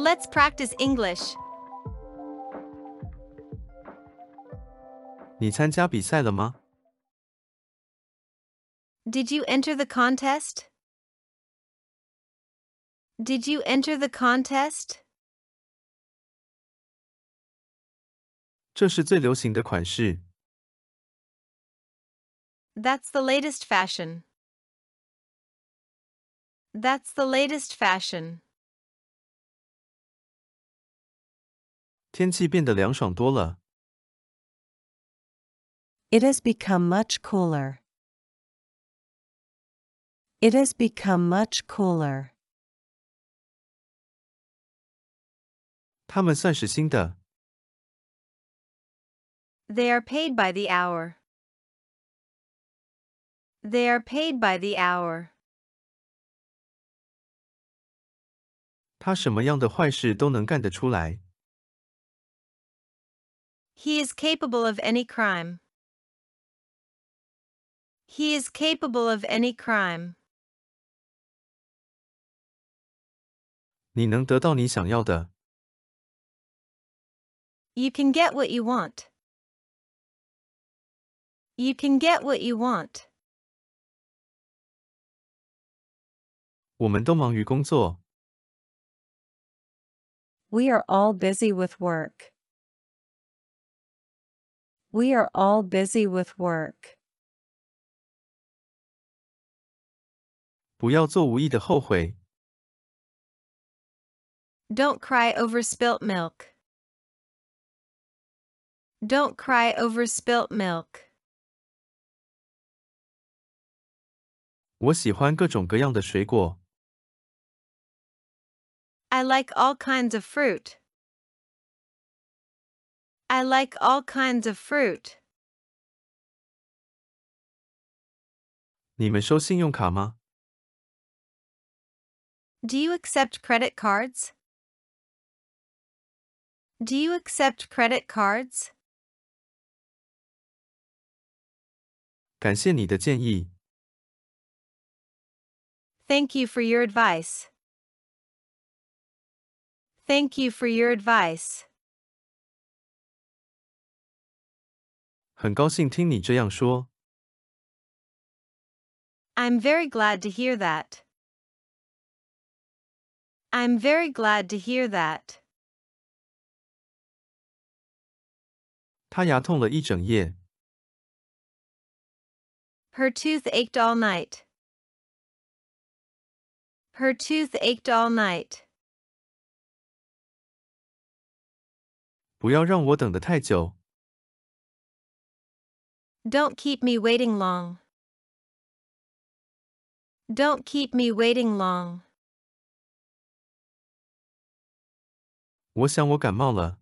Let's practice English. 你参加比赛了吗？ Did you enter the contest? Did you enter the contest? 这是最流行的款式。 That's the latest fashion. That's the latest fashion. 天气变得凉爽多了。 It has become much cooler. It has become much cooler. 他们算是新的。 They are paid by the hour. They are paid by the hour. 他什么样的坏事都能干得出来。 He is capable of any crime. He is capable of any crime. 你能得到你想要的。 You can get what you want. You can get what you want. 我们都忙于工作。 We are all busy with work. We are all busy with work. 不要做无意的后悔。 Don't cry over spilt milk. Don't cry over spilt milk. 我喜欢各种各样的水果。 I like all kinds of fruit. I like all kinds of fruit. 你们收信用卡吗？ Do you accept credit cards? Do you accept credit cards? 感谢你的建议。 Thank you for your advice. Thank you for your advice. 很高兴听你这样说。 I'm very glad to hear that. I'm very glad to hear that. 他牙痛了一整夜。 Her tooth ached all night. Her tooth ached all night. 不要让我等得太久。 Don't keep me waiting long. Don't keep me waiting long. 我想我感冒了。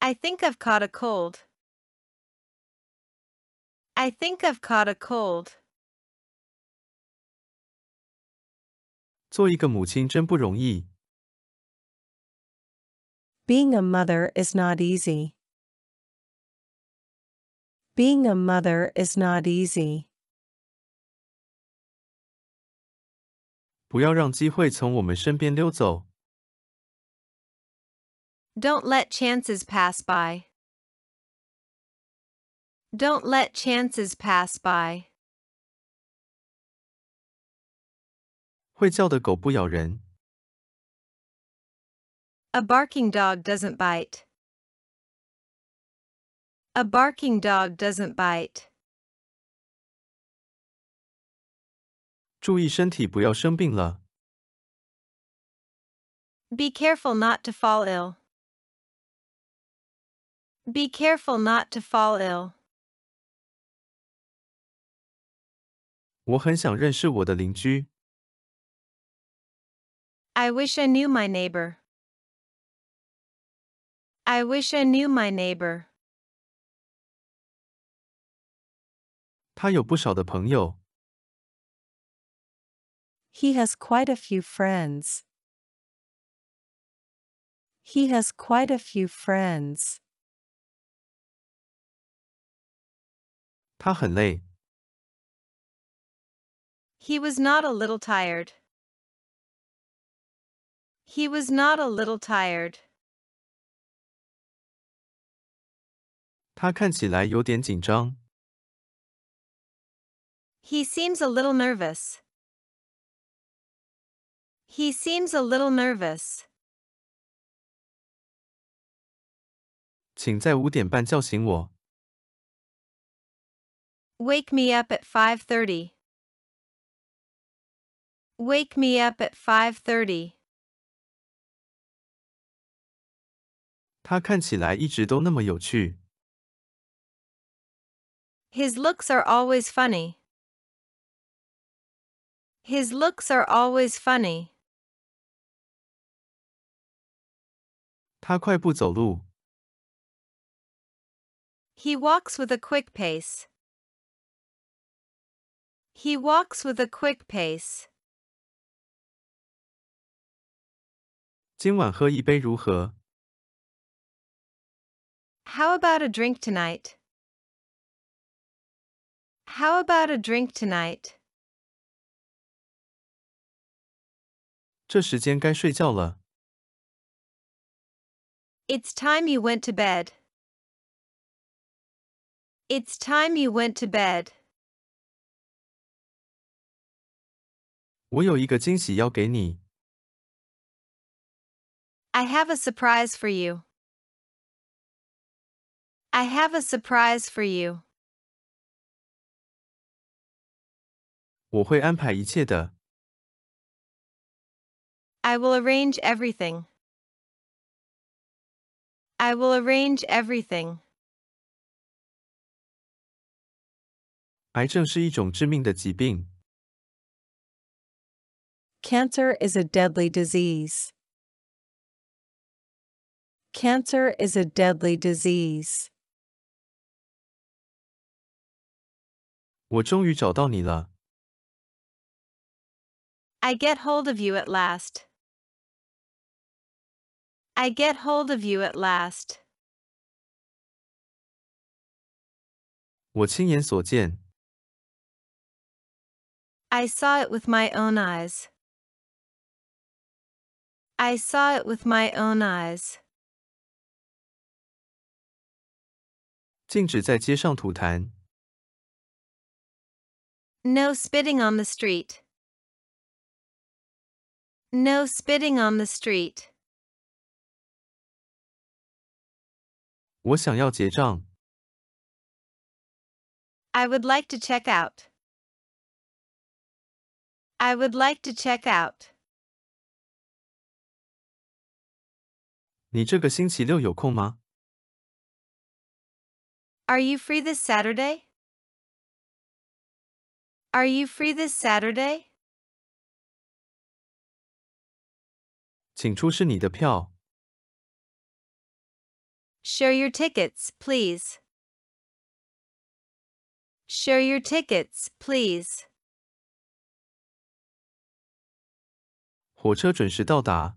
I think I've caught a cold. I think I've caught a cold. 做一个母亲真不容易。 Being a mother is not easy. Being a mother is not easy. 不要让机会从我们身边溜走。 Don't let chances pass by. Don't let chances pass by. 会叫的狗不咬人。 A barking dog doesn't bite. A barking dog doesn't bite. 注意身体，不要生病了。 Be careful not to fall ill. Be careful not to fall ill. 我很想认识我的邻居。 I wish I knew my neighbor. I wish I knew my neighbor. 他有不少的朋友。 He has quite a few friends. He has quite a few friends. 他很累。 He was not a little tired. He was not a little tired. 他看起来有点紧张。 He seems a little nervous. He seems a little nervous. 请在五点半叫醒我。 Wake me up at 5:30. Wake me up at 5:30. 他看起来一直都那么有趣。 His looks are always funny. His looks are always funny. 他快步走路。 He walks with a quick pace. He walks with a quick pace. 今晚喝一杯如何？ How about a drink tonight? How about a drink tonight? 这时间该睡觉了。 It's time you went to bed. It's time you went to bed. 我有一个惊喜要给你。 I have a surprise for you. I have a surprise for you. 我会安排一切的。 I will arrange everything. I will arrange everything. 癌症是一种致命的疾病。 Cancer is a deadly disease. Cancer is a deadly disease. 我终于找到你了。 I get hold of you at last. I get hold of you at last. 我亲眼所见。 I saw it with my own eyes. I saw it with my own eyes. 禁止在街上吐痰。 No spitting on the street. No spitting on the street. 我想要结账。 I would like to check out. I would like to check out. 你这个星期六有空吗？ Are you free this Saturday? Are you free this Saturday? 请出示你的票。 Show your tickets, please. Show your tickets, please. 火车准时到达。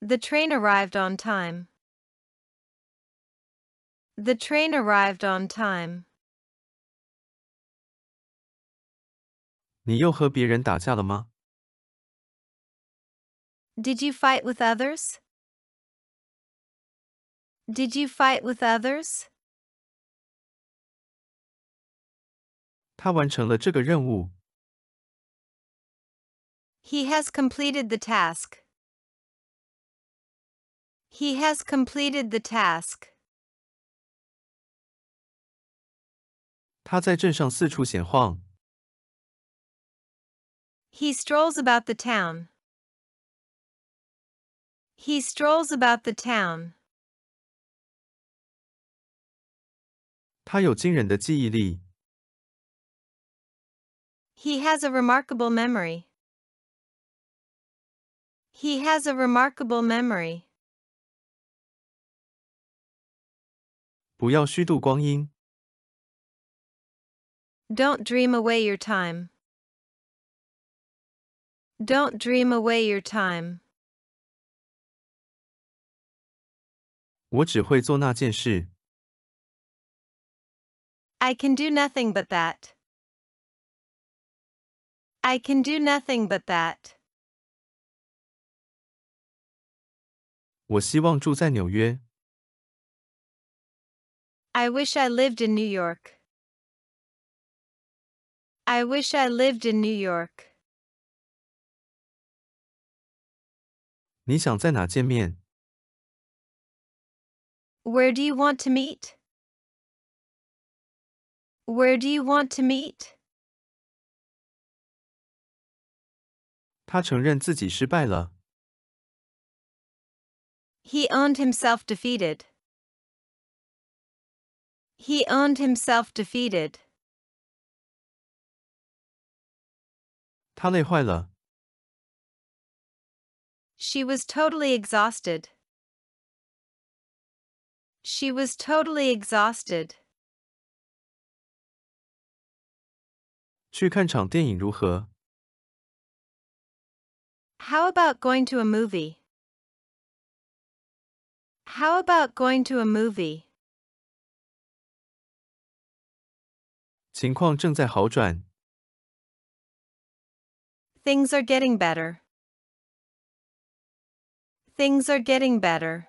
The train arrived on time. The train arrived on time. 你又和别人打架了吗？ Did you fight with others? Did you fight with others? 他完成了这个任务。 He has completed the task. He has completed the task. 他在镇上四处闲晃。 He strolls about the town. He strolls about the town. 他有惊人的记忆力。 He has a remarkable memory. He has a remarkable memory. 不要虚度光阴。 Don't dream away your time. Don't dream away your time. 我只会做那件事。 I can do nothing but that. I can do nothing but that. 我希望住在纽约。 I wish I lived in New York. I wish I lived in New York. 你想在哪见面？ Where do you want to meet? Where do you want to meet? 他承认自己失败了。 He owned himself defeated. He owned himself defeated. 他累坏了。 She was totally exhausted. She was totally exhausted. 去看场电影如何？ How about going to a movie? How about going to a movie? 情况正在好转。 Things are getting better. Things are getting better.